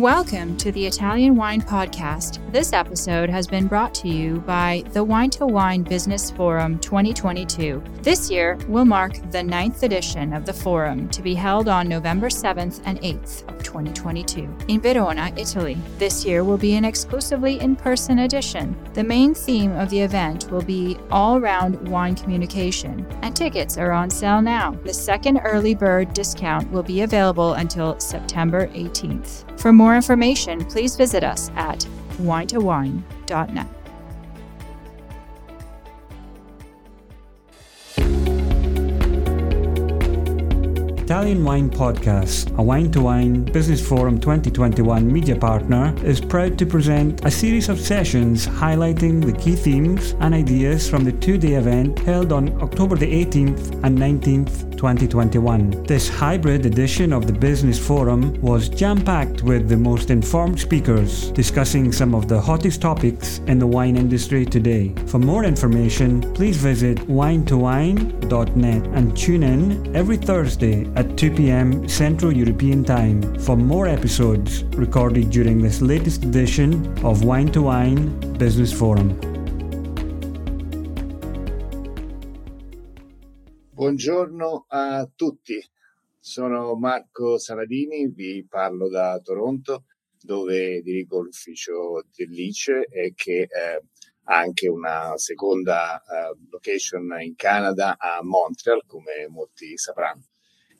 Welcome to the Italian Wine Podcast. This episode has been brought to you by the Wine to Wine Business Forum 2022. This year will mark the ninth edition of the forum to be held on November 7th and 8th of 2022 in Verona, Italy. This year will be an exclusively in person edition. The main theme of the event will be all round wine communication, and tickets are on sale now. The second early bird discount will be available until September 18th. For more information, please visit us at winetowine.net. Italian Wine Podcast, a Wine to Wine Business Forum 2021 media partner, is proud to present a series of sessions highlighting the key themes and ideas from the two day event held on October the 18th and 19th 2021. This hybrid edition of the Business Forum was jam packed with the most informed speakers discussing some of the hottest topics in the wine industry today. For more information, please visit winetowine.net and tune in every Thursday at 2 pm Central European Time for more episodes recorded during this latest edition of Wine to Wine Business Forum. Buongiorno a tutti, sono Marco Saladini, vi parlo da Toronto dove dirigo l'ufficio dell'ICE e che ha anche una seconda eh, location in Canada a Montreal come molti sapranno.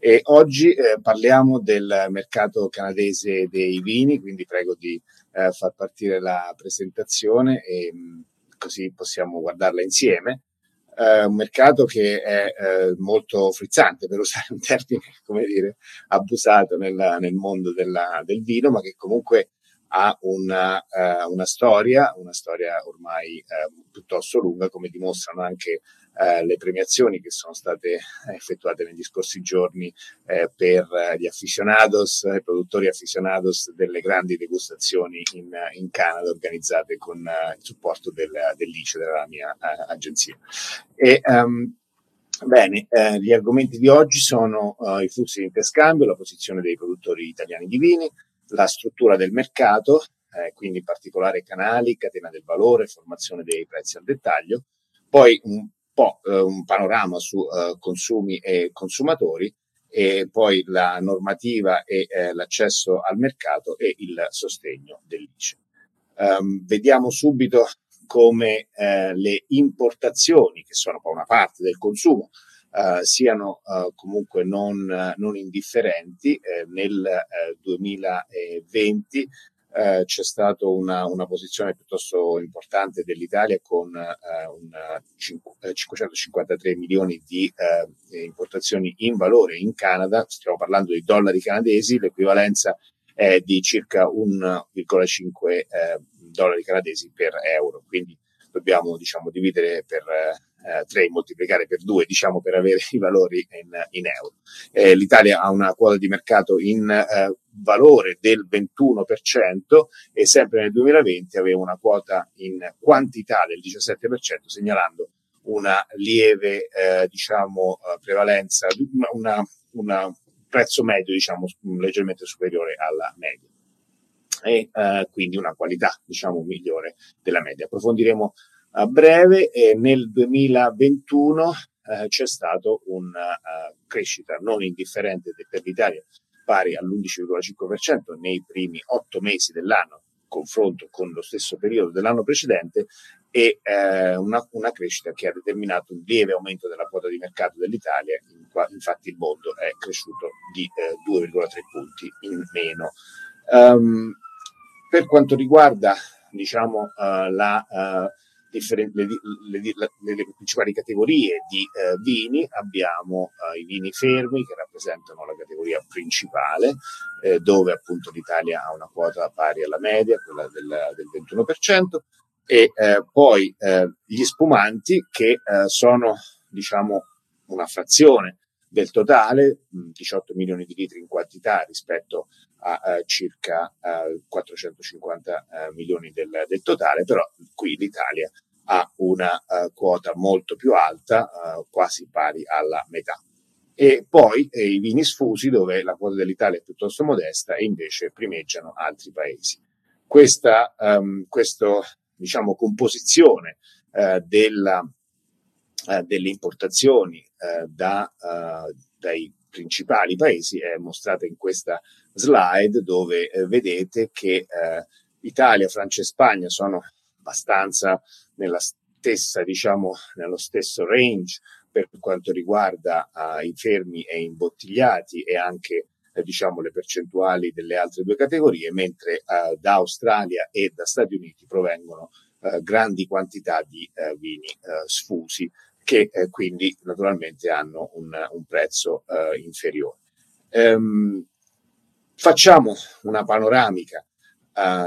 E oggi eh, parliamo del mercato canadese dei vini, quindi prego di eh, far partire la presentazione e mh, mm, così possiamo guardarla insieme. Eh, un mercato che è eh, molto frizzante, per usare un termine, come dire, abusato nel, nel mondo della, del vino, ma che comunque ha una, uh, una storia, una storia ormai uh, piuttosto lunga, come dimostrano anche uh, le premiazioni che sono state effettuate negli scorsi giorni per gli aficionados, i produttori aficionados delle grandi degustazioni in, in Canada organizzate con il supporto del, dell'ICE, della mia agenzia. E, um, Bene, eh, gli argomenti di oggi sono uh, i flussi di interscambio, la posizione dei produttori italiani di vini, la struttura del mercato, eh, quindi in particolare canali, catena del valore, formazione dei prezzi al dettaglio, poi un po' eh, un panorama su eh, consumi e consumatori e poi la normativa e eh, l'accesso al mercato e il sostegno dell'ICE. Um, vediamo subito come eh, le importazioni, che sono una parte del consumo, uh, siano uh, comunque non, non indifferenti. Eh, nel 2020 Uh, c'è stata una, una, posizione piuttosto importante dell'Italia con uh, una, cinque, 553 milioni di uh, importazioni in valore in Canada, stiamo parlando di dollari canadesi, l'equivalenza è di circa 1,5 dollari canadesi per euro, quindi dobbiamo diciamo, dividere per eh, 3 moltiplicare per 2, diciamo per avere i valori in, in euro. Eh, L'Italia ha una quota di mercato in eh, valore del 21% e sempre nel 2020 aveva una quota in quantità del 17%, segnalando una lieve eh, diciamo, eh, prevalenza, una prezzo medio diciamo, leggermente superiore alla media e eh, quindi una qualità diciamo migliore della media. Approfondiremo a breve e nel 2021 eh, c'è stata una uh, crescita non indifferente per l'Italia pari all'11,5% nei primi otto mesi dell'anno confronto con lo stesso periodo dell'anno precedente e eh, una, una, crescita che ha determinato un lieve aumento della quota di mercato dell'Italia, infatti il mondo è cresciuto di eh, 2,3 punti in meno. Um, per quanto riguarda diciamo, uh, la uh, differen- le, le, le, le, principali categorie di eh, vini, abbiamo eh, i vini fermi che rappresentano la categoria principale, eh, dove appunto l'Italia ha una quota pari alla media, quella del, del 21%, e eh, poi eh, gli spumanti che eh, sono diciamo una frazione del totale, 18 milioni di litri in quantità rispetto a uh, circa uh, 450 uh, milioni del, del, totale, però qui l'Italia ha una quota molto più alta, quasi pari alla metà. e poi eh, i vini sfusi dove la quota dell'Italia è piuttosto modesta e invece primeggiano altri paesi. Questa um, questo, diciamo, composizione uh, della, uh, delle importazioni uh, da, dai principali paesi è mostrata in questa slide dove vedete che Italia, Francia e Spagna sono abbastanza nella stessa, diciamo, nello stesso range per quanto riguarda uh, i fermi e imbottigliati e anche eh, diciamo le percentuali delle altre due categorie, mentre uh, da Australia e da Stati Uniti provengono uh, grandi quantità di vini sfusi che quindi naturalmente hanno un, un prezzo inferiore. Um, facciamo una panoramica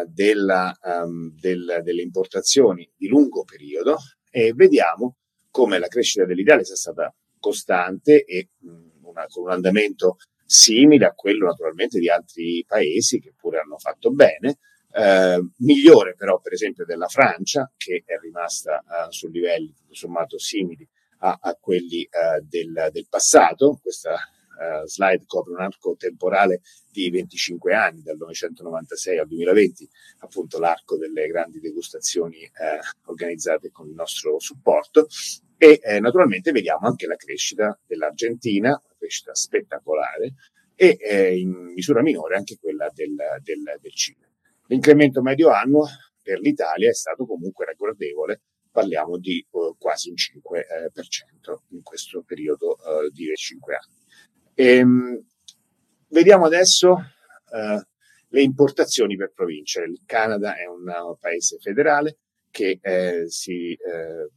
della, um, del, delle importazioni di lungo periodo e vediamo come la crescita dell'Italia sia stata costante e mh, una, con un andamento simile a quello naturalmente di altri paesi che pure hanno fatto bene, eh, migliore però per esempio della Francia che è rimasta eh, su livelli tutto sommato simili a, a quelli eh, del, del, passato. Questa uh, slide copre un arco temporale di 25 anni, dal 1996 al 2020, appunto l'arco delle grandi degustazioni eh, organizzate con il nostro supporto. E eh, naturalmente vediamo anche la crescita dell'Argentina, una crescita spettacolare, e eh, in misura minore anche quella del, del, del Cile. L'incremento medio annuo per l'Italia è stato comunque ragguardevole, parliamo di uh, quasi un 5% eh, in questo periodo uh, di 5 anni. Ehm, vediamo adesso uh, le importazioni per provincia. Il Canada è un paese federale che eh, si eh,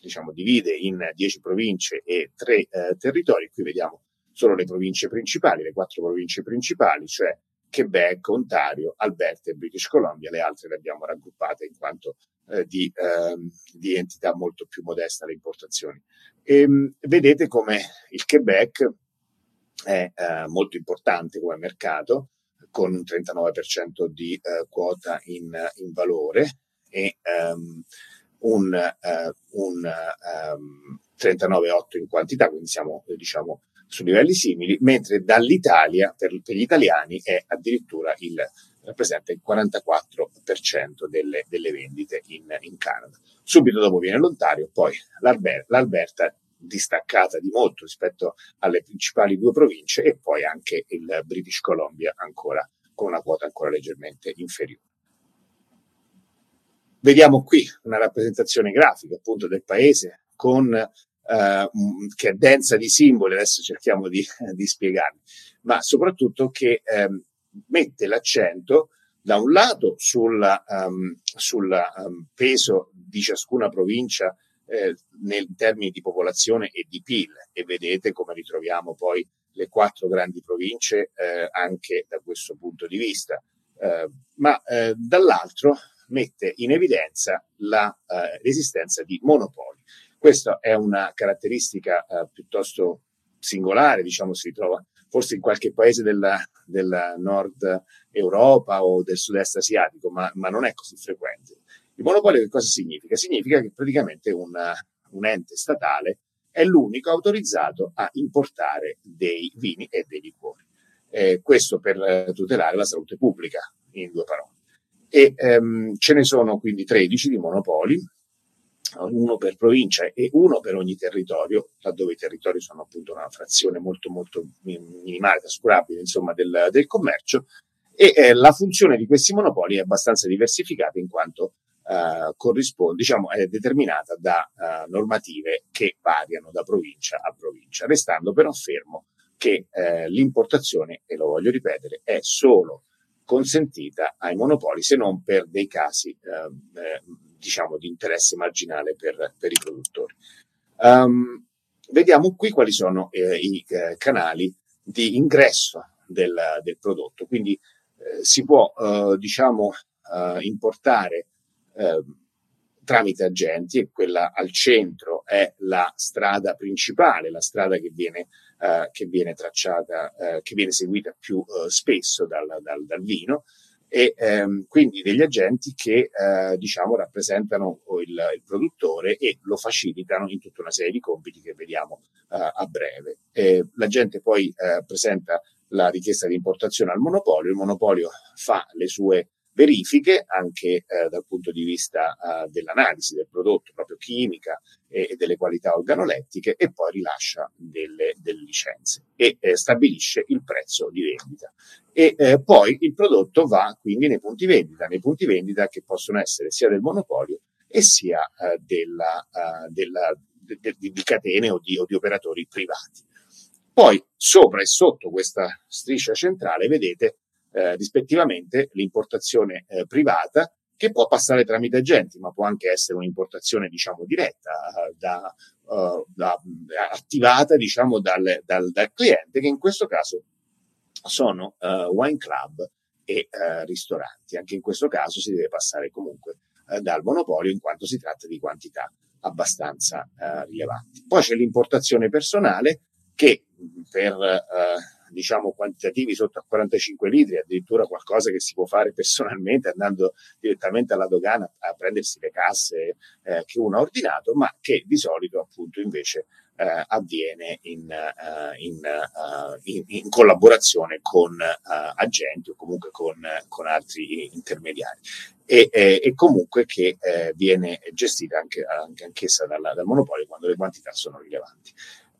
diciamo, divide in 10 province e 3 eh, territori. Qui vediamo solo le province principali, le quattro province principali, cioè Quebec, Ontario, Alberta e British Columbia. Le altre le abbiamo raggruppate in quanto eh, di, ehm, di, entità molto più modesta alle importazioni. E, ehm, vedete come il Quebec è eh, molto importante come mercato, con un 39% di eh, quota in, in, valore e um, un, uh, un um, 39,8 in quantità, quindi siamo diciamo su livelli simili, mentre dall'Italia per, per gli italiani è addirittura il rappresenta il 44% delle, delle vendite in, in, Canada. Subito dopo viene l'Ontario, poi l'Alber- l'Alberta distaccata di molto rispetto alle principali due province e poi anche il British Columbia ancora con una quota ancora leggermente inferiore. Vediamo qui una rappresentazione grafica appunto del paese con eh, che è densa di simboli, adesso cerchiamo di, di spiegarli, ma soprattutto che eh, mette l'accento da un lato sul, um, um, peso di ciascuna provincia eh, nei termini di popolazione e di PIL e vedete come ritroviamo poi le quattro grandi province eh, anche da questo punto di vista, eh, ma eh, dall'altro mette in evidenza l'esistenza eh, di monopoli. Questa è una caratteristica eh, piuttosto singolare, diciamo si ritrova forse in qualche paese della, del nord Europa o del sud-est asiatico, ma, ma non è così frequente. Il monopolio che cosa significa? Significa che praticamente una, un ente statale è l'unico autorizzato a importare dei vini e dei liquori. Eh, questo per eh, tutelare la salute pubblica, in due parole. E ehm, ce ne sono quindi 13 di monopoli, uno per provincia e uno per ogni territorio, laddove i territori sono appunto una frazione molto molto minimale, trascurabile, insomma, del, del commercio. E eh, la funzione di questi monopoli è abbastanza diversificata in quanto eh, corrisponde, diciamo, è determinata da uh, normative che variano da provincia a provincia, restando però fermo che eh, l'importazione, e lo voglio ripetere, è solo consentita ai monopoli se non per dei casi ehm, eh, diciamo di interesse marginale per, per i produttori. Um, vediamo qui quali sono eh, i eh, canali di ingresso del, del prodotto. Quindi eh, si può diciamo importare Ehm, tramite agenti e quella al centro è la strada principale, la strada che viene, uh, che viene tracciata, uh, che viene seguita più uh, spesso dal, dal, dal, vino e ehm, quindi degli agenti che eh, diciamo rappresentano il, il, produttore e lo facilitano in tutta una serie di compiti che vediamo eh, a breve. E l'agente poi eh, presenta la richiesta di importazione al monopolio, il monopolio fa le sue verifiche anche eh, dal punto di vista eh, dell'analisi del prodotto, proprio chimica e, e, delle qualità organolettiche e poi rilascia delle, delle licenze e eh, stabilisce il prezzo di vendita. E eh, poi il prodotto va quindi nei punti vendita, nei punti vendita che possono essere sia del monopolio e sia eh, della, eh, della, de, de, di catene o di, o di operatori privati. Poi sopra e sotto questa striscia centrale vedete eh, rispettivamente l'importazione eh, privata che può passare tramite agenti, ma può anche essere un'importazione, diciamo, diretta, uh, da, uh, da, attivata, diciamo, dal, dal, dal, cliente, che in questo caso sono uh, wine club e ristoranti. Anche in questo caso si deve passare comunque dal monopolio, in quanto si tratta di quantità abbastanza rilevanti. Poi c'è l'importazione personale, che per diciamo quantitativi sotto a 45 litri, addirittura qualcosa che si può fare personalmente andando direttamente alla dogana a prendersi le casse eh, che uno ha ordinato, ma che di solito appunto invece eh, avviene in, uh, in, uh, in, in, collaborazione con uh, agenti o comunque con, con altri intermediari. E, e, e comunque che eh, viene gestita anche, anche anch'essa dalla, dal monopolio quando le quantità sono rilevanti.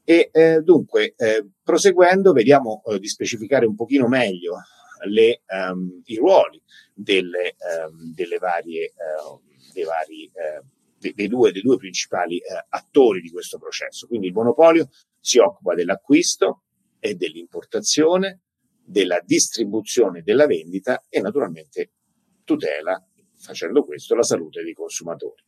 E eh, dunque, eh, proseguendo, vediamo eh, di specificare un pochino meglio le, um, i ruoli delle, um, delle varie, uh, dei, vari, uh, dei, dei, due, dei, due, principali uh, attori di questo processo. Quindi il monopolio si occupa dell'acquisto e dell'importazione, della distribuzione e della vendita e naturalmente tutela, facendo questo, la salute dei consumatori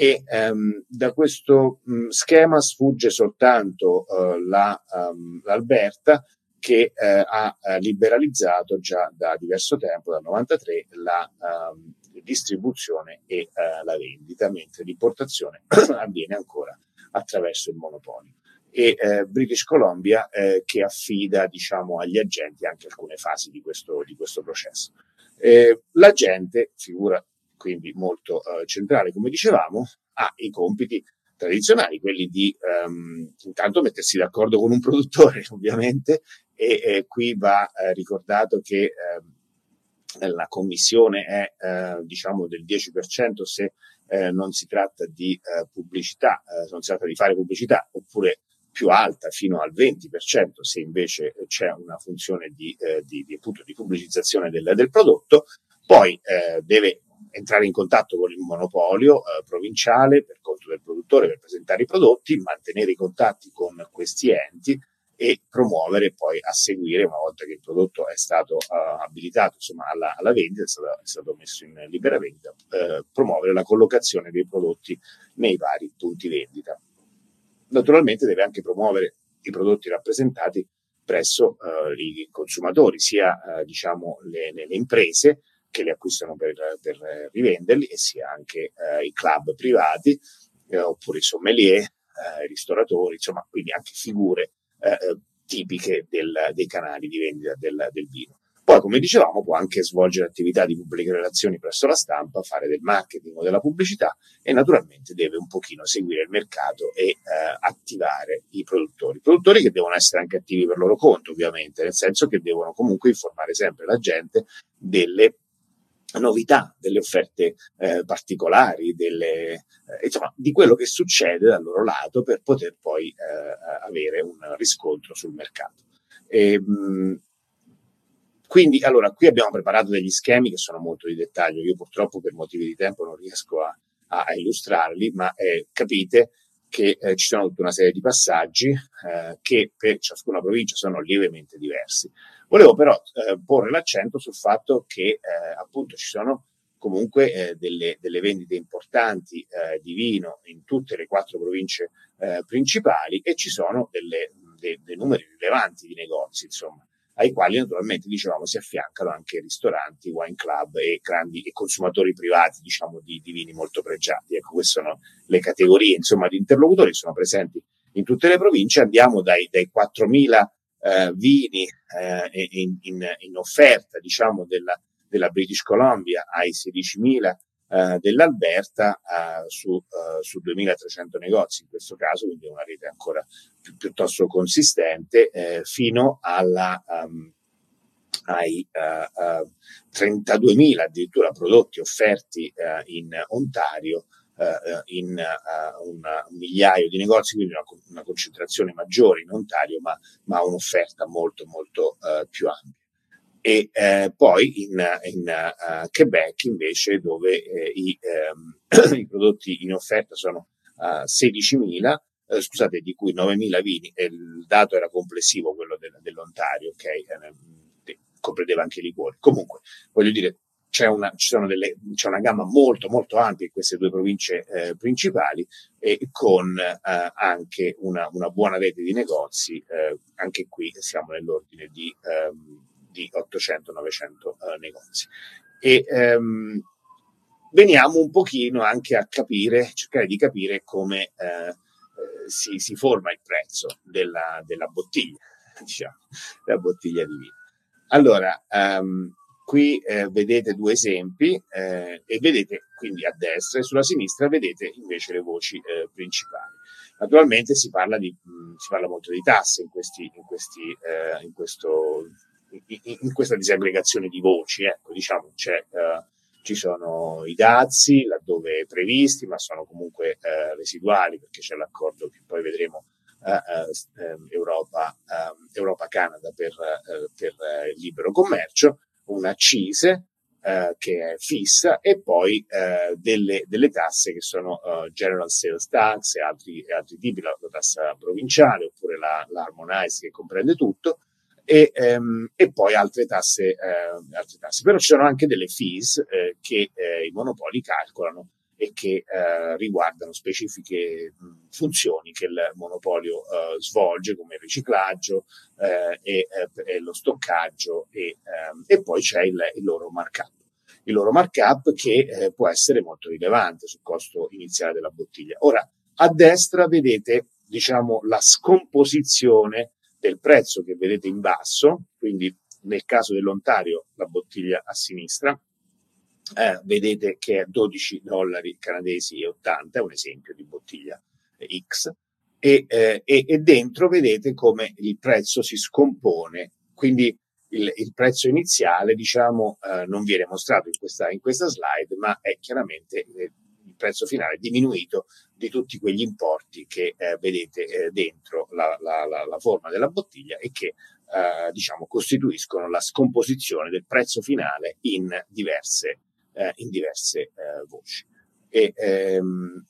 e um, da questo um, schema sfugge soltanto uh, la, um, l'Alberta che uh, ha uh, liberalizzato già da diverso tempo, dal 93, la distribuzione e la vendita, mentre l'importazione avviene ancora attraverso il monopolio. E British Columbia che affida diciamo, agli agenti anche alcune fasi di questo, di questo processo. Eh, l'agente, figura quindi molto eh, centrale, come dicevamo, ha i compiti tradizionali, quelli di um, intanto mettersi d'accordo con un produttore, ovviamente, e, e qui va eh, ricordato che eh, la commissione è eh, diciamo del 10% se eh, non si tratta di eh, pubblicità, se non si tratta di fare pubblicità, oppure più alta fino al 20% se invece c'è una funzione di, di, di, appunto, di pubblicizzazione del, del prodotto, poi deve entrare in contatto con il monopolio eh, provinciale per conto del produttore per presentare i prodotti, mantenere i contatti con questi enti e promuovere poi a seguire, una volta che il prodotto è stato uh, abilitato insomma, alla, alla, vendita, è stato, è stato, messo in libera vendita, uh, promuovere la collocazione dei prodotti nei vari punti vendita. Naturalmente deve anche promuovere i prodotti rappresentati presso uh, i consumatori, sia diciamo, le, le, le imprese, che li acquistano per, per rivenderli e sia anche eh, i club privati eh, oppure i sommelier, eh, i ristoratori, insomma, quindi anche figure eh, eh, tipiche del, dei canali di vendita del, del vino. Poi, come dicevamo, può anche svolgere attività di pubbliche relazioni presso la stampa, fare del marketing o della pubblicità e naturalmente deve un pochino seguire il mercato e eh, attivare i produttori. Produttori che devono essere anche attivi per loro conto, ovviamente, nel senso che devono comunque informare sempre la gente delle novità, delle offerte eh, particolari, delle, eh, insomma, di quello che succede dal loro lato per poter poi eh, avere un riscontro sul mercato. E, mh, quindi, allora, qui abbiamo preparato degli schemi che sono molto di dettaglio. Io purtroppo per motivi di tempo non riesco a, a illustrarli, ma eh, capite che eh, ci sono tutta una serie di passaggi eh, che per ciascuna provincia sono lievemente diversi. Volevo però eh, porre l'accento sul fatto che eh, appunto ci sono comunque eh, delle, delle, vendite importanti eh, di vino in tutte le quattro province eh, principali e ci sono delle, de, dei numeri rilevanti di negozi, insomma, ai quali naturalmente dicevamo si affiancano anche ristoranti, wine club e grandi e consumatori privati, diciamo, di, di vini molto pregiati. Ecco, queste sono le categorie, insomma, di interlocutori che sono presenti in tutte le province. Andiamo dai, dai 4.000 eh, vini eh, in, in, in, offerta diciamo della, della British Columbia ai 16.000 eh, dell'Alberta eh, su, eh, su 2.300 negozi in questo caso, quindi una rete ancora pi- piuttosto consistente, eh, fino alla, um, ai uh, uh, 32.000 addirittura prodotti offerti in Ontario in un migliaio di negozi, quindi una, una, concentrazione maggiore in Ontario, ma, ma un'offerta molto molto più ampia e eh, poi in, in uh, Quebec invece dove eh, i, ehm, i, prodotti in offerta sono uh, 16.000, eh, scusate, di cui 9.000 vini, il dato era complessivo quello del, dell'Ontario, ok, eh, comprendeva anche i liquori. Comunque, voglio dire, c'è una, delle, c'è una, gamma molto molto ampia in queste due province eh, principali e con eh, anche una, una, buona rete di negozi, eh, anche qui siamo nell'ordine di ehm, di 800-900 eh, negozi. E ehm, veniamo un pochino anche a capire, cercare di capire come eh, eh si, si, forma il prezzo della, della bottiglia, diciamo, della bottiglia di vino. Allora, um, qui eh, vedete due esempi eh, e vedete quindi a destra e sulla sinistra vedete invece le voci eh, principali. Naturalmente si parla, di, mh, si parla molto di tasse in, questi, in, questi, eh, in questo in questa disaggregazione di voci, ecco, diciamo, c'è, eh, ci sono i dazi laddove previsti, ma sono comunque eh, residuali perché c'è l'accordo che poi vedremo eh, eh ehm, Europa, ehm, Europa-Canada per, eh, per il libero commercio, una CISE eh, che è fissa e poi delle, delle, tasse che sono General Sales Tax e altri, altri tipi, la, la, tassa provinciale oppure la, l'Harmonize che comprende tutto e, ehm, e poi altre tasse, eh, altre tasse. Però ci sono anche delle fees eh, che eh, i monopoli calcolano e che eh, riguardano specifiche funzioni che il monopolio eh, svolge come il riciclaggio eh, e, e, lo stoccaggio e, ehm, e poi c'è il, il, loro markup. Il loro markup che può essere molto rilevante sul costo iniziale della bottiglia. Ora, a destra vedete diciamo la scomposizione del prezzo che vedete in basso, quindi nel caso dell'Ontario la bottiglia a sinistra, eh, vedete che è 12 dollari canadesi e 80, è un esempio di bottiglia X, e, eh, e, e, dentro vedete come il prezzo si scompone, quindi il, il prezzo iniziale diciamo eh, non viene mostrato in questa, in questa slide, ma è chiaramente eh, prezzo finale diminuito di tutti quegli importi che eh, vedete eh, dentro la, la, la, la, forma della bottiglia e che eh, diciamo costituiscono la scomposizione del prezzo finale in diverse, eh, in diverse eh, voci. E, ehm,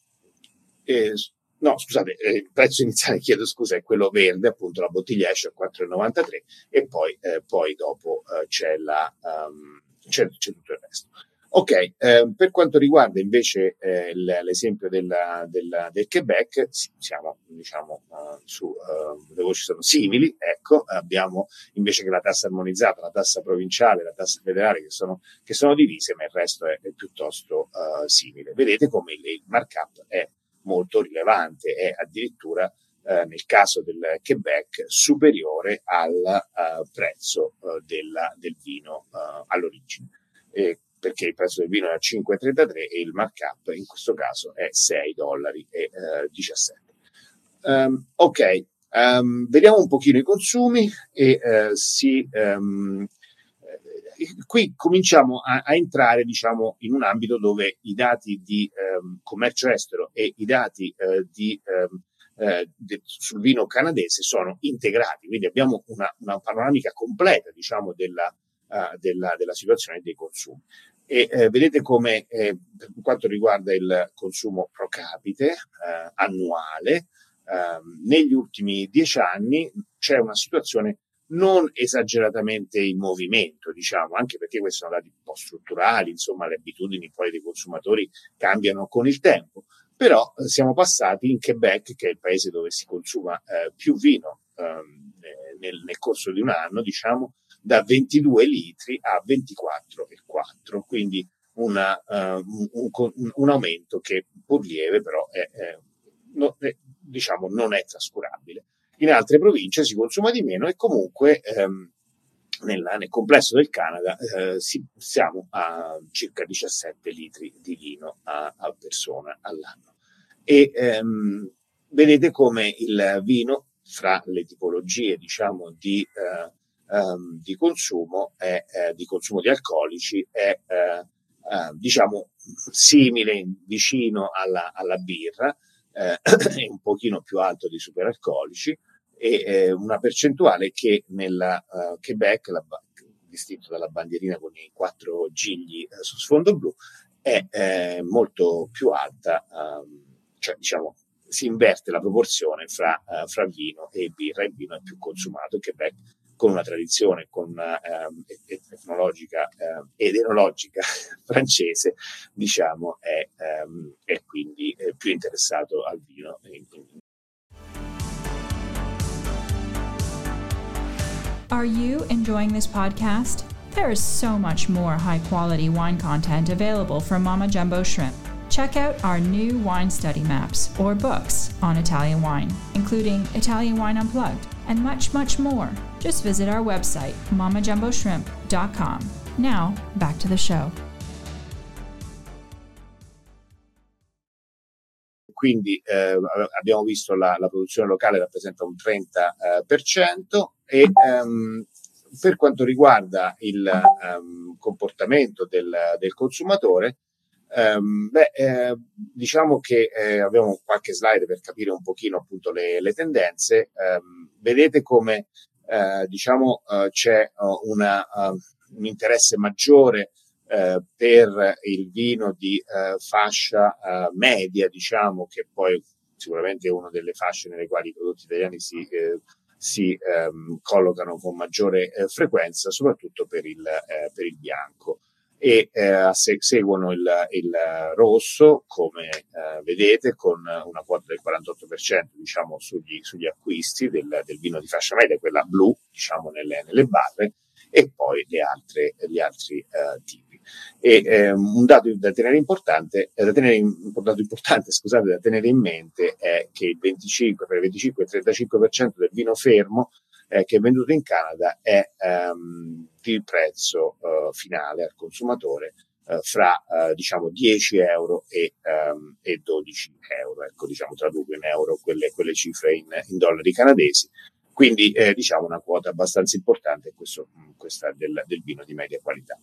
e, no, scusate, eh, il prezzo iniziale, chiedo scusa, è quello verde, appunto la bottiglia esce a 4,93 e poi, poi dopo c'è, la, um, c'è, c'è tutto il resto. Ok, eh, per quanto riguarda invece eh, l'esempio della, della, del Quebec, siamo diciamo uh, su, uh, le voci sono simili, ecco, abbiamo invece che la tassa armonizzata, la tassa provinciale, la tassa federale che sono, che sono divise, ma il resto è, è piuttosto uh, simile. Vedete come il, il, markup è molto rilevante, è addirittura nel caso del Quebec superiore al prezzo della, del vino all'origine. E perché il prezzo del vino è a 5,33 e il markup in questo caso è 6 dollari e eh, 17. Um, ehm, ok, um, vediamo un pochino i consumi e uh, si, um, qui cominciamo a, a, entrare diciamo in un ambito dove i dati di commercio estero e i dati uh, di eh, de, sul vino canadese sono integrati, quindi abbiamo una, una panoramica completa, diciamo, della, della, della, situazione dei consumi. E eh, vedete come eh, per quanto riguarda il consumo pro capite eh, annuale, ehm, negli ultimi dieci anni c'è una situazione non esageratamente in movimento, diciamo, anche perché questi sono dati un po' strutturali, insomma, le abitudini poi dei consumatori cambiano con il tempo. Però eh, siamo passati in Quebec, che è il paese dove si consuma eh, più vino ehm, nel, nel corso di un anno, diciamo, da 22 litri a 24,4, quindi una, uh, un, un, un, aumento che pur lieve però è, è, no, è, diciamo non è trascurabile. In altre province si consuma di meno e comunque ehm, nella, nel complesso del Canada eh, si, siamo a circa 17 litri di vino a, a persona all'anno. E ehm, vedete come il vino, fra le tipologie diciamo, di, eh, um, di consumo, è, eh, di consumo di alcolici, è eh, eh, diciamo simile, vicino alla, alla birra, eh, è un pochino più alto di superalcolici e eh, una percentuale che uh, Quebec, la, distinto dalla bandierina con i quattro gigli su sfondo blu, è eh, molto più alta, um, cioè diciamo si inverte la proporzione fra, fra vino e birra, il vino è più consumato in Quebec con una tradizione con, ehm, etnologica eh, ed enologica francese, diciamo, è, ehm, è quindi eh, più interessato al vino. Are you enjoying this podcast? There is so much more high quality wine content available from Mama Jumbo Shrimp. Check out our new wine study maps or books on Italian wine, including Italian Wine Unplugged and much, much more. Just visit our website, mamajumboshrimp.com. Now, back to the show. Quindi eh, abbiamo visto la, la, produzione locale rappresenta un 30% eh, e ehm, per quanto riguarda il ehm, comportamento del, del consumatore, Um, beh, eh, diciamo che eh, abbiamo qualche slide per capire un pochino appunto le, le tendenze. Um, vedete come eh, diciamo uh, c'è uh, una, uh, un interesse maggiore per il vino di fascia media, diciamo, che poi sicuramente è una delle fasce nelle quali i prodotti italiani si, si um, collocano con maggiore frequenza, soprattutto per il, per il bianco e eh, seguono il, il, rosso, come eh, vedete, con una quota del 48% diciamo, sugli, sugli acquisti del, del, vino di fascia media, quella blu diciamo, nelle, nelle barre, e poi altre, gli altri eh, tipi. E ehm, un dato da tenere importante, eh, da tenere, un dato importante scusate, da tenere in mente è che il 25, per il 25 e il 35% del vino fermo eh, che è venduto in Canada è ehm, il prezzo eh, finale al consumatore eh, fra eh, diciamo 10 euro e, ehm, e 12 euro, ecco diciamo tradurre in euro quelle, quelle cifre in, in, dollari canadesi. Quindi eh, diciamo una quota abbastanza importante questo, questa del, del vino di media qualità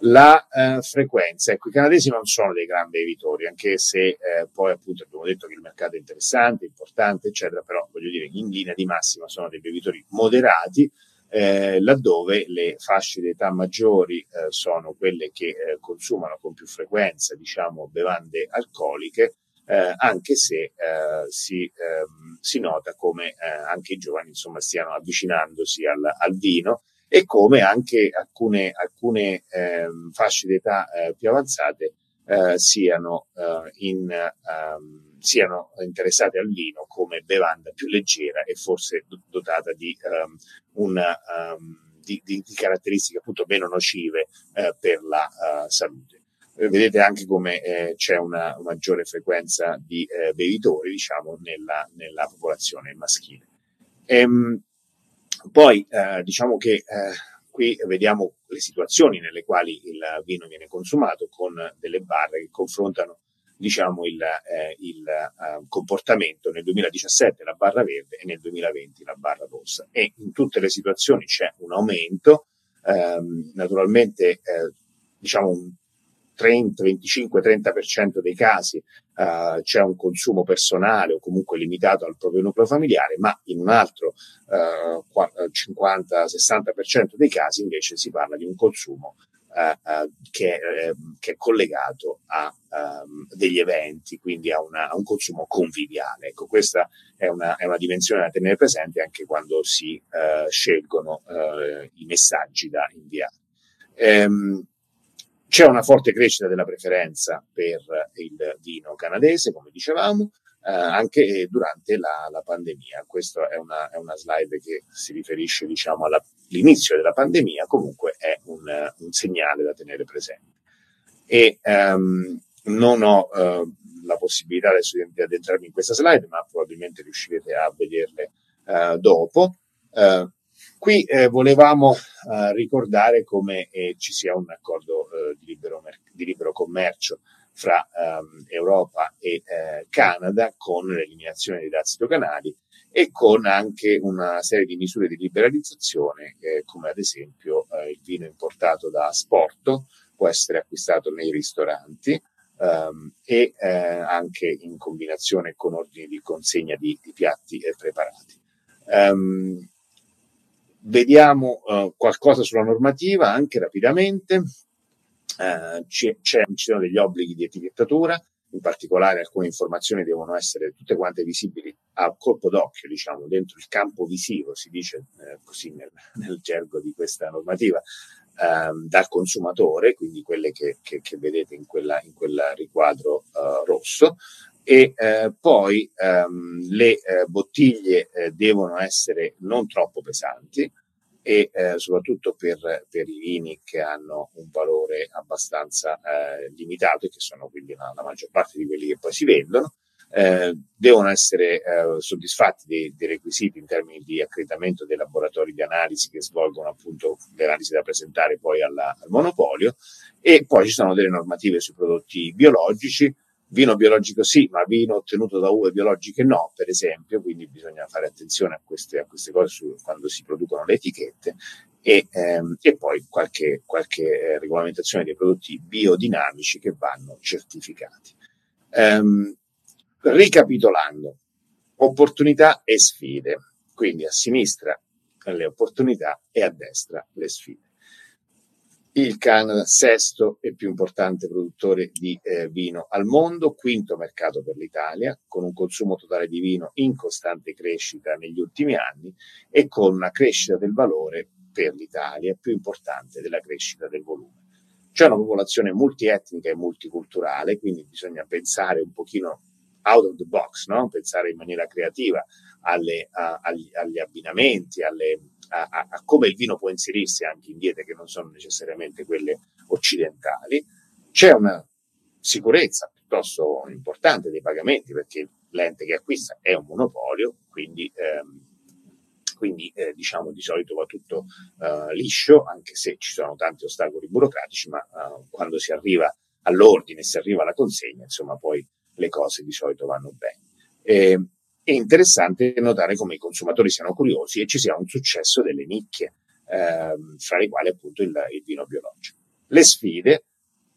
la eh, frequenza. Ecco, i canadesi non sono dei grandi bevitori, anche se eh, poi appunto abbiamo detto che il mercato è interessante, importante, eccetera, però voglio dire, in linea di massima sono dei bevitori moderati, eh, laddove le fasce di età maggiori eh, sono quelle che eh, consumano con più frequenza, diciamo, bevande alcoliche, eh, anche se si, ehm, si, nota come anche i giovani insomma stiano avvicinandosi al, al vino e come anche alcune, alcune eh, fasce d'età eh, più avanzate eh, siano, eh, in, um, siano, interessate al vino come bevanda più leggera e forse dotata di, um, una, um, di, di, di, caratteristiche appunto meno nocive eh, per la uh, salute. Vedete anche come eh, c'è una maggiore frequenza di bevitori, diciamo, nella, nella popolazione maschile. Ehm, poi eh, diciamo che eh, qui vediamo le situazioni nelle quali il vino viene consumato con delle barre che confrontano diciamo il, eh, il uh, comportamento. Nel 2017 la barra verde e nel 2020 la barra rossa. E in tutte le situazioni c'è un aumento ehm, naturalmente eh, diciamo un 30, 25, 30% dei casi uh, c'è un consumo personale o comunque limitato al proprio nucleo familiare, ma in un altro uh, 50-60% dei casi invece si parla di un consumo uh, che, ehm, che, è collegato a um, degli eventi, quindi a, una, a, un consumo conviviale. Ecco, questa è una, è una, dimensione da tenere presente anche quando si scelgono i messaggi da inviare. Um, c'è una forte crescita della preferenza per il vino canadese, come dicevamo, eh, anche durante la, la pandemia. Questa è una, è una, slide che si riferisce diciamo, all'inizio della pandemia, comunque è un, un segnale da tenere presente. E um, non ho uh, la possibilità adesso di addentrarmi in questa slide, ma probabilmente riuscirete a vederle uh, dopo. Uh, Qui eh, volevamo eh, ricordare come eh, ci sia un accordo eh, di libero, commercio fra ehm, Europa e eh, Canada con l'eliminazione dei dazi doganali e con anche una serie di misure di liberalizzazione eh, come ad esempio il vino importato da Sporto può essere acquistato nei ristoranti ehm, e anche in combinazione con ordini di consegna di, di piatti preparati. Um, Vediamo uh, qualcosa sulla normativa anche rapidamente. C'è, c'è, ci sono degli obblighi di etichettatura, in particolare alcune informazioni devono essere tutte quante visibili a colpo d'occhio, diciamo, dentro il campo visivo, si dice eh, così nel, nel, gergo di questa normativa, ehm, dal consumatore, quindi quelle che, che, che vedete in quel riquadro eh, rosso, e eh, poi ehm, le eh, bottiglie eh, devono essere non troppo pesanti e eh, soprattutto per, per, i vini che hanno un valore abbastanza eh, limitato e che sono quindi la, la, maggior parte di quelli che poi si vendono. Eh, devono essere soddisfatti dei, dei, requisiti in termini di accreditamento dei laboratori di analisi che svolgono appunto le analisi da presentare poi alla, al monopolio e poi ci sono delle normative sui prodotti biologici Vino biologico sì, ma vino ottenuto da uve biologiche no, per esempio, quindi bisogna fare attenzione a queste, a queste cose su, quando si producono le etichette e, ehm, e poi qualche, qualche eh, regolamentazione dei prodotti biodinamici che vanno certificati. Ehm, ricapitolando, opportunità e sfide, quindi a sinistra le opportunità e a destra le sfide il Canada sesto e più importante produttore di eh, vino al mondo, quinto mercato per l'Italia, con un consumo totale di vino in costante crescita negli ultimi anni e con una crescita del valore per l'Italia più importante della crescita del volume. C'è una popolazione multietnica e multiculturale, quindi bisogna pensare un pochino out of the box, no? pensare in maniera creativa alle, a, agli, agli abbinamenti, alle, a, a, come il vino può inserirsi anche in diete che non sono necessariamente quelle occidentali. C'è una sicurezza piuttosto importante dei pagamenti perché l'ente che acquista è un monopolio, quindi, ehm, quindi eh, diciamo di solito va tutto eh, liscio, anche se ci sono tanti ostacoli burocratici, ma eh, quando si arriva all'ordine, si arriva alla consegna, insomma poi le cose di solito vanno bene. E, è interessante notare come i consumatori siano curiosi e ci sia un successo delle nicchie, ehm, fra le quali appunto il, il vino biologico. Le sfide,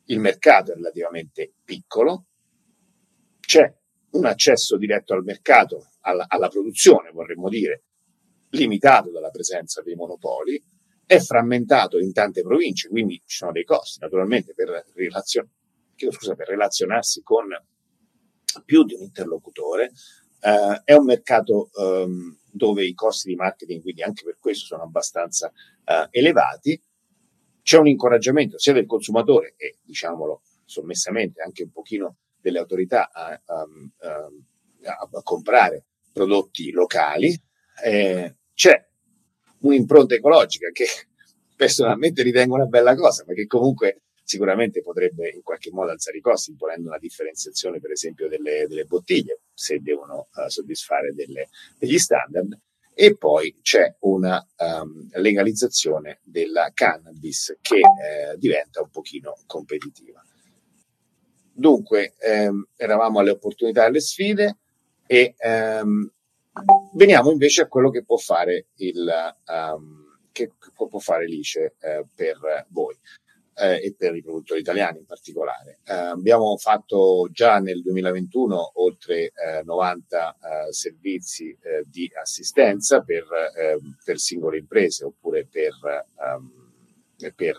il mercato è relativamente piccolo, c'è un accesso diretto al mercato, alla, alla, produzione, vorremmo dire, limitato dalla presenza dei monopoli, è frammentato in tante province, quindi ci sono dei costi naturalmente per, relazion- scusa, per relazionarsi con più di un interlocutore, Uh, è un mercato um, dove i costi di marketing, quindi anche per questo, sono abbastanza uh, elevati. C'è un incoraggiamento sia del consumatore e, diciamolo sommessamente, anche un pochino delle autorità a, a, a, a comprare prodotti locali. Eh, c'è un'impronta ecologica che personalmente ritengo una bella cosa, ma che comunque sicuramente potrebbe in qualche modo alzare i costi, imponendo una differenziazione, per esempio, delle, delle bottiglie, se devono uh, soddisfare delle, degli standard. E poi c'è una um, legalizzazione della cannabis che eh, diventa un pochino competitiva. Dunque, ehm, eravamo alle opportunità e alle sfide e ehm, veniamo invece a quello che può fare il, um, che può fare l'ICE eh, per voi eh, e per i produttori italiani in particolare. Eh, abbiamo fatto già nel 2021 oltre 90 eh, eh, servizi eh, di assistenza per, ehm, per, singole imprese oppure per, um, per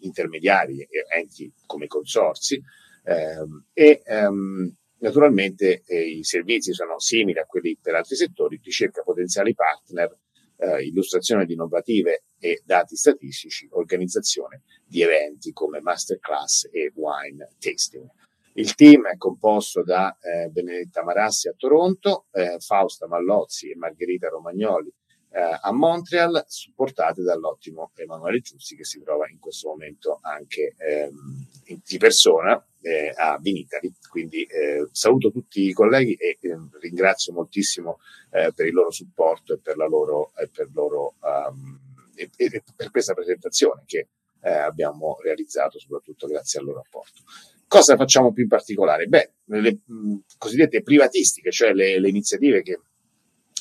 intermediari e enti come consorsi ehm, e um, Naturalmente eh, i servizi sono simili a quelli per altri settori, ricerca potenziali partner, eh, illustrazione di innovative e dati statistici, organizzazione di eventi come masterclass e wine tasting. Il team è composto da eh, Benedetta Marassi a Toronto, eh, Fausta Mallozzi e Margherita Romagnoli eh, a Montreal, supportate dall'ottimo Emanuele Giussi che si trova in questo momento anche ehm, di persona eh, a Vinitali. Quindi eh, saluto tutti i colleghi e eh, ringrazio moltissimo eh, per il loro supporto e per loro, per, loro um, e, e per questa presentazione che eh, abbiamo realizzato soprattutto grazie al loro apporto. Cosa facciamo più in particolare? Beh, le mh, cosiddette privatistiche, cioè le, le iniziative che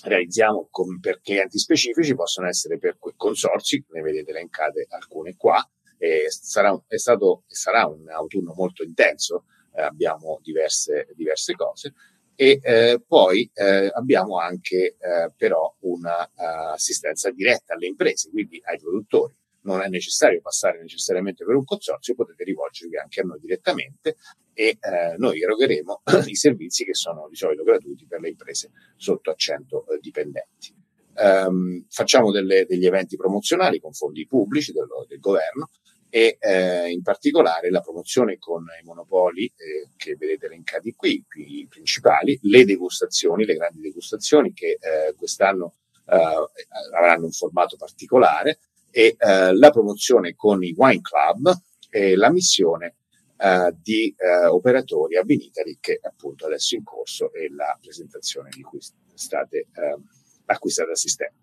realizziamo con, per clienti specifici possono essere per consorzi, ne vedete elencate alcune qua, e sarà, è stato, sarà un autunno molto intenso, eh, abbiamo diverse, diverse cose e eh, poi eh, abbiamo anche eh, però un'assistenza uh, diretta alle imprese, quindi ai produttori non è necessario passare necessariamente per un consorzio, potete rivolgervi anche a noi direttamente e eh, noi erogheremo i servizi che sono di solito gratuiti per le imprese sotto a 100 eh, dipendenti. Um, facciamo delle, degli eventi promozionali con fondi pubblici del, del governo e eh, in particolare la promozione con i monopoli eh, che vedete elencati qui, i principali, le degustazioni, le grandi degustazioni che eh, quest'anno eh, avranno un formato particolare, e eh, la promozione con i wine club e la missione eh, di eh, operatori a Vinitali che appunto adesso in corso e la presentazione di cui state, ehm, a cui state assistendo.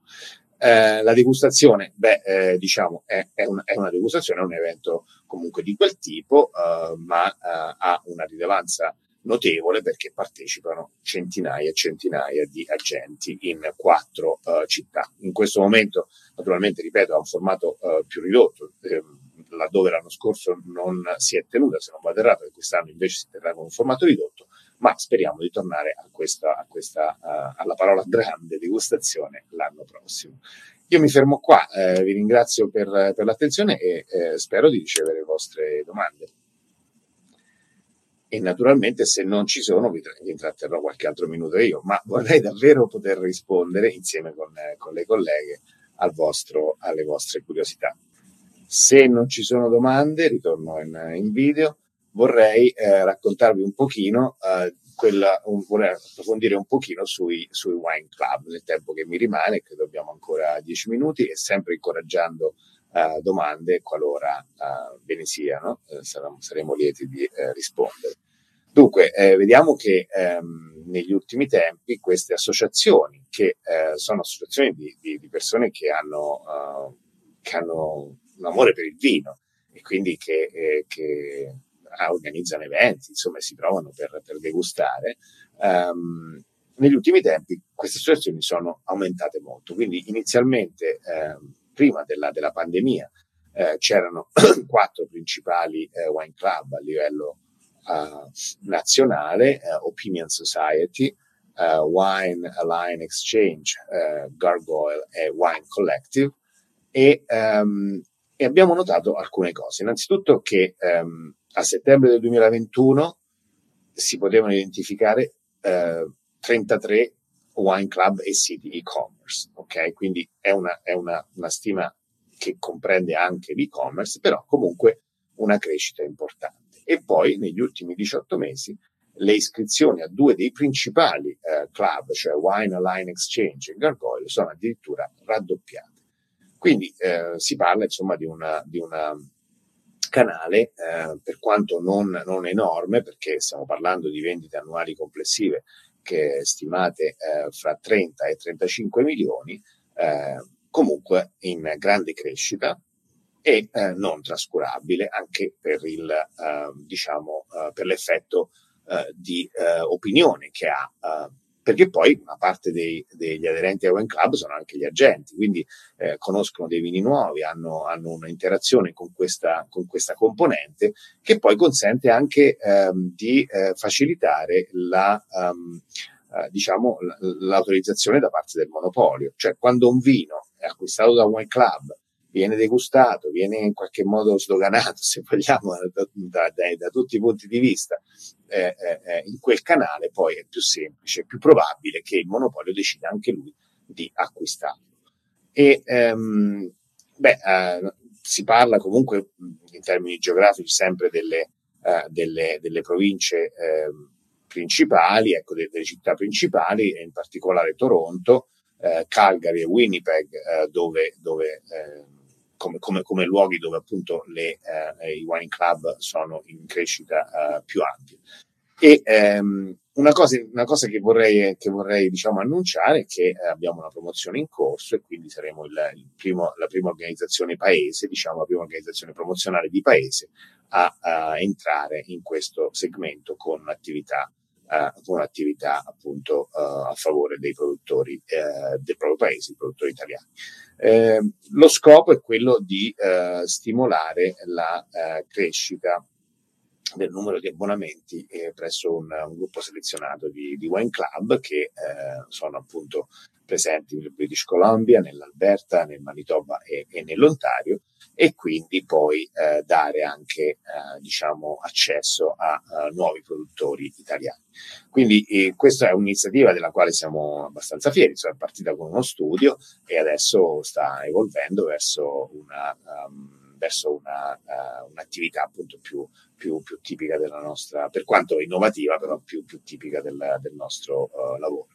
Eh, la degustazione, beh, eh, diciamo, è, è, un, è, una degustazione, è un evento comunque di quel tipo, uh, ma ha una rilevanza notevole perché partecipano centinaia e centinaia di agenti in quattro uh, città. In questo momento, naturalmente, ripeto, ha un formato uh, più ridotto, ehm, laddove l'anno scorso non si è tenuta, se non vado errato, e quest'anno invece si terrà con un formato ridotto, ma speriamo di tornare a questa, a questa uh, alla parola grande degustazione l'anno prossimo. Io mi fermo qua, eh, vi ringrazio per, per l'attenzione e eh, spero di ricevere le vostre domande e naturalmente se non ci sono vi, vi intratterrò qualche altro minuto io, ma vorrei davvero poter rispondere insieme con, con le colleghe al vostro, alle vostre curiosità. Se non ci sono domande, ritorno in, in video, vorrei eh, raccontarvi un pochino, eh, quella, un, vorrei approfondire un pochino sui, sui wine club nel tempo che mi rimane, che dobbiamo ancora dieci minuti, e sempre incoraggiando uh, domande qualora ve ne siano, uh, saremo, saremo, lieti di rispondere. Dunque, eh, vediamo che ehm, negli ultimi tempi queste associazioni, che eh, sono associazioni di, di, di persone che hanno, che hanno, un amore per il vino e quindi che, eh, che organizzano eventi, insomma, si trovano per, per degustare, um, negli ultimi tempi queste associazioni sono aumentate molto. Quindi inizialmente, ehm, prima della, della pandemia, eh, c'erano quattro principali eh, wine club a livello uh, nazionale, uh, Opinion Society, uh, Wine Align Exchange, Gargoyle e Wine Collective e, um, e, abbiamo notato alcune cose. Innanzitutto che um, a settembre del 2021 si potevano identificare 33 wine club e siti e-commerce, ok? Quindi è una, è una, una stima che comprende anche l'e-commerce, però comunque una crescita importante e poi negli ultimi 18 mesi le iscrizioni a due dei principali eh, club, cioè Wine Align Exchange e Gargoyle, sono addirittura raddoppiate. Quindi eh, si parla insomma di una, di una canale, eh, per quanto non, non, enorme, perché stiamo parlando di vendite annuali complessive che stimate eh, fra 30 e 35 milioni, eh, comunque in grande crescita, e eh, non trascurabile anche per, il, eh, diciamo, eh, per l'effetto eh, di opinione che ha, perché poi una parte dei, degli aderenti a Wine Club sono anche gli agenti, quindi conoscono dei vini nuovi, hanno, hanno un'interazione con questa, con questa, componente che poi consente anche ehm, di facilitare la, um, diciamo, l'autorizzazione da parte del monopolio, cioè quando un vino è acquistato da Wine Club viene degustato, viene in qualche modo sdoganato, se vogliamo, da, da, da, da tutti i punti di vista, eh, eh, eh, in quel canale poi è più semplice, è più probabile che il monopolio decida anche lui di acquistarlo. E ehm, beh, eh, si parla comunque in termini geografici sempre delle, eh, delle, delle province ehm, principali, ecco, delle, delle città principali, e in particolare Toronto, eh, Calgary e Winnipeg, eh, dove, dove eh, come, come, come, luoghi dove appunto le, eh, i wine club sono in crescita eh, più ampia. E ehm, una, cosa, una cosa, che vorrei, che vorrei diciamo, annunciare è che abbiamo una promozione in corso e quindi saremo il, il primo, la prima organizzazione paese, diciamo la prima organizzazione promozionale di paese a, a entrare in questo segmento con attività eh, con attività appunto eh, a favore dei produttori eh, del proprio paese, i produttori italiani. Eh, lo scopo è quello di eh, stimolare la eh, crescita del numero di abbonamenti presso un, un, gruppo selezionato di, di wine club che sono appunto presenti nel British Columbia, nell'Alberta, nel Manitoba e, e nell'Ontario e quindi poi eh, dare anche eh, diciamo, accesso a, a, nuovi produttori italiani. Quindi eh, questa è un'iniziativa della quale siamo abbastanza fieri, insomma, è partita con uno studio e adesso sta evolvendo verso una... Um, verso una, uh, un'attività appunto più, più, più, tipica della nostra, per quanto innovativa, però più, più tipica del, del nostro uh, lavoro.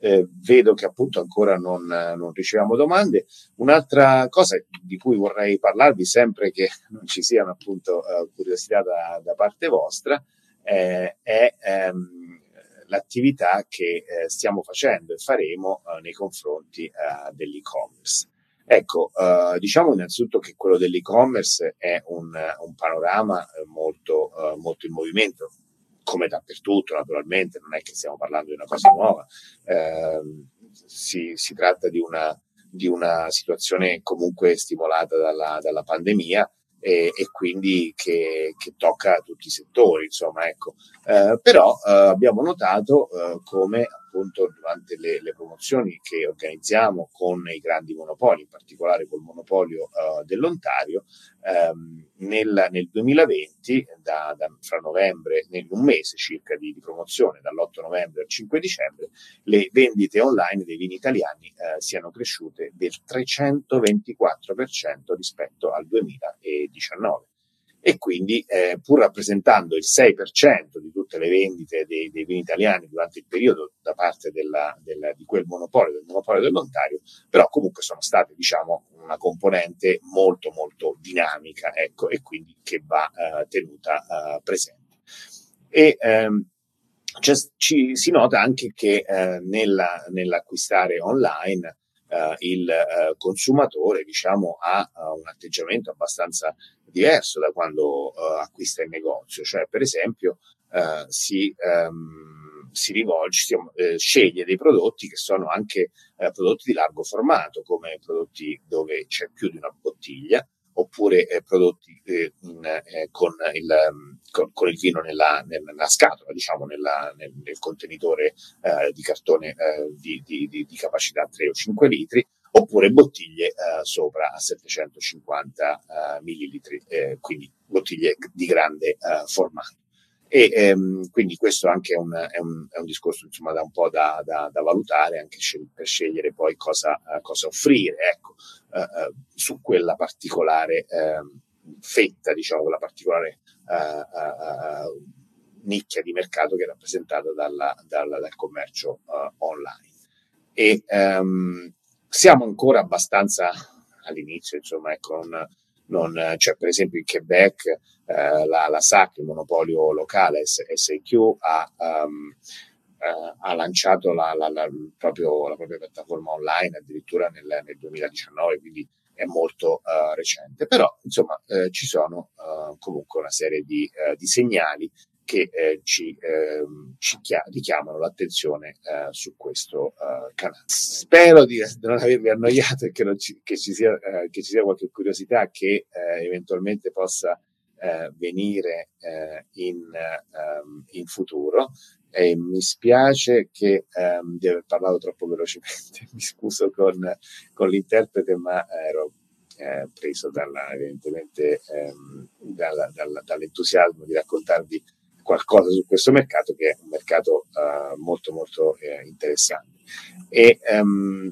Eh, vedo che appunto ancora non, non, riceviamo domande. Un'altra cosa di cui vorrei parlarvi, sempre che non ci siano appunto uh, curiosità da, da, parte vostra, eh, è ehm, l'attività che eh, stiamo facendo e faremo uh, nei confronti uh, dell'e-commerce. Ecco, diciamo innanzitutto che quello dell'e-commerce è un, un panorama molto, molto in movimento come dappertutto naturalmente, non è che stiamo parlando di una cosa nuova, eh, si, si, tratta di una, di una, situazione comunque stimolata dalla, dalla pandemia e, e quindi che, che, tocca tutti i settori, insomma, ecco. Eh, però eh, abbiamo notato eh, come appunto durante le, le, promozioni che organizziamo con i grandi monopoli, in particolare col monopolio uh, dell'Ontario, um, nel, nel, 2020, da, da, fra novembre, in un mese circa di, di, promozione, dall'8 novembre al 5 dicembre, le vendite online dei vini italiani uh, siano cresciute del 324% rispetto al 2019 e quindi eh, pur rappresentando il 6% di tutte le vendite dei, dei, vini italiani durante il periodo da parte della, della, di quel monopolio, del monopolio dell'Ontario, però comunque sono state diciamo una componente molto molto dinamica ecco, e quindi che va eh, tenuta eh, presente. E, ehm, ci, si nota anche che eh, nella, nell'acquistare online Uh, il uh, consumatore diciamo, ha uh, un atteggiamento abbastanza diverso da quando uh, acquista in negozio, cioè per esempio uh, si, um, si, rivolge, si, uh, sceglie dei prodotti che sono anche prodotti di largo formato, come prodotti dove c'è più di una bottiglia, oppure eh, prodotti eh, in, eh, con, il, con, con, il, vino nella, nella scatola, diciamo nella, nel, nel, contenitore di cartone di, di, di, di, capacità 3 o 5 litri, oppure bottiglie eh, sopra a 750 eh, millilitri, eh, quindi bottiglie di grande eh, formato. E ehm, quindi questo anche è un, è un, è un discorso insomma da un po' da, da, da valutare anche scel- per scegliere poi cosa, uh, cosa offrire ecco, uh, uh, su quella particolare ehm, fetta, diciamo, quella particolare nicchia di mercato che è rappresentata dalla, dalla, dal commercio online. E um, siamo ancora abbastanza all'inizio, insomma, ecco, non, non, cioè, per esempio in Quebec eh, la, la, SAC, il monopolio locale SAQ, ha, um, eh, ha lanciato la, la, proprio, la, propria piattaforma online addirittura nel, nel 2019, quindi è molto uh, recente. Però, insomma, eh, ci sono uh, comunque una serie di, di segnali che eh, ci, eh, ci richiamano l'attenzione eh, su questo eh, canale. Spero di, non avervi annoiato e che, ci, che, ci sia, eh, che, ci, sia, qualche curiosità che eh, eventualmente possa venire in, um, in, futuro. E mi spiace che um, di aver parlato troppo velocemente, mi scuso con, con l'interprete, ma ero preso dalla, evidentemente um, dalla, dalla, dall'entusiasmo di raccontarvi qualcosa su questo mercato che è un mercato uh, molto molto eh, interessante. E um,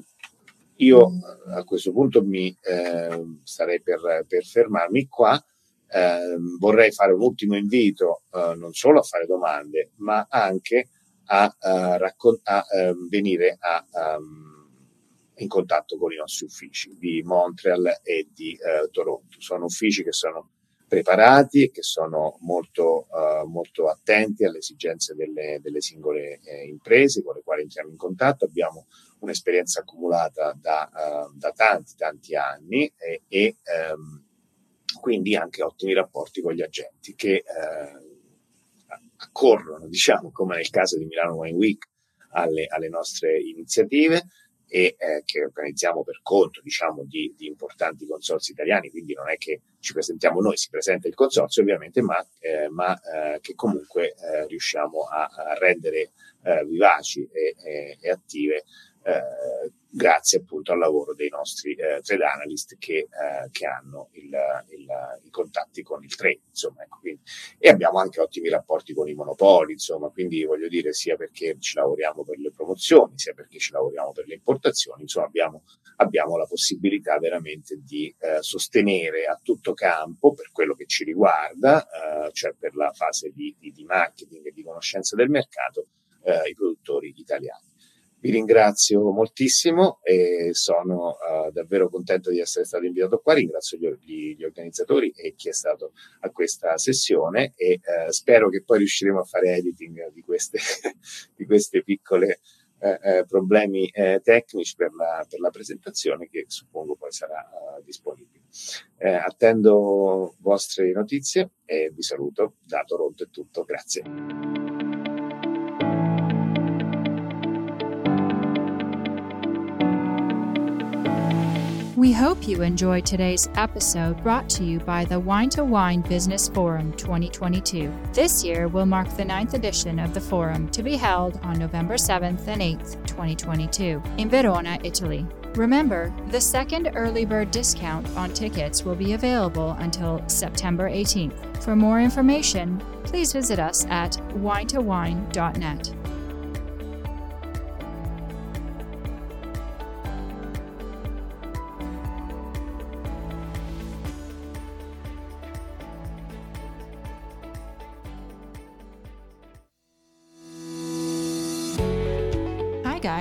io a questo punto mi eh, starei per, per, fermarmi qua. Eh, vorrei fare un ultimo invito uh, non solo a fare domande, ma anche a, uh, raccon- a uh, venire a um, in contatto con i nostri uffici di Montreal e di eh, Toronto. Sono uffici che sono preparati e che sono molto, uh, molto attenti alle esigenze delle, delle singole eh, imprese con le quali entriamo in contatto. Abbiamo un'esperienza accumulata da, uh, da tanti, tanti anni e, e um, quindi anche ottimi rapporti con gli agenti che uh, accorrono, diciamo, come nel caso di Milano Wine Week, alle, alle nostre iniziative e eh, che organizziamo per conto diciamo di, di, importanti consorzi italiani, quindi non è che ci presentiamo noi, si presenta il consorzio ovviamente, ma, eh, ma eh, che comunque eh, riusciamo a, a rendere eh, vivaci e, e, e attive eh, grazie appunto al lavoro dei nostri eh, trade analyst che, eh, che hanno il, il, i contatti con il trade, insomma, ecco, quindi, e abbiamo anche ottimi rapporti con i monopoli, insomma, quindi voglio dire sia perché ci lavoriamo per le promozioni, sia perché ci lavoriamo per le importazioni, insomma, abbiamo, abbiamo la possibilità veramente di eh, sostenere a tutto campo per quello che ci riguarda, eh, cioè per la fase di, di, di marketing e di conoscenza del mercato, eh, i produttori italiani. Vi ringrazio moltissimo e sono uh, davvero contento di essere stato invitato qua. Ringrazio gli, gli, organizzatori e chi è stato a questa sessione e uh, spero che poi riusciremo a fare editing di queste, di queste piccole uh, problemi tecnici per la, per la, presentazione che suppongo poi sarà disponibile. attendo vostre notizie e vi saluto. Da Toronto è tutto. Grazie. We hope you enjoyed today's episode brought to you by the Wine to Wine Business Forum 2022. This year will mark the ninth edition of the forum to be held on November 7th and 8th, 2022, in Verona, Italy. Remember, the second early bird discount on tickets will be available until September 18th. For more information, please visit us at winetowine.net.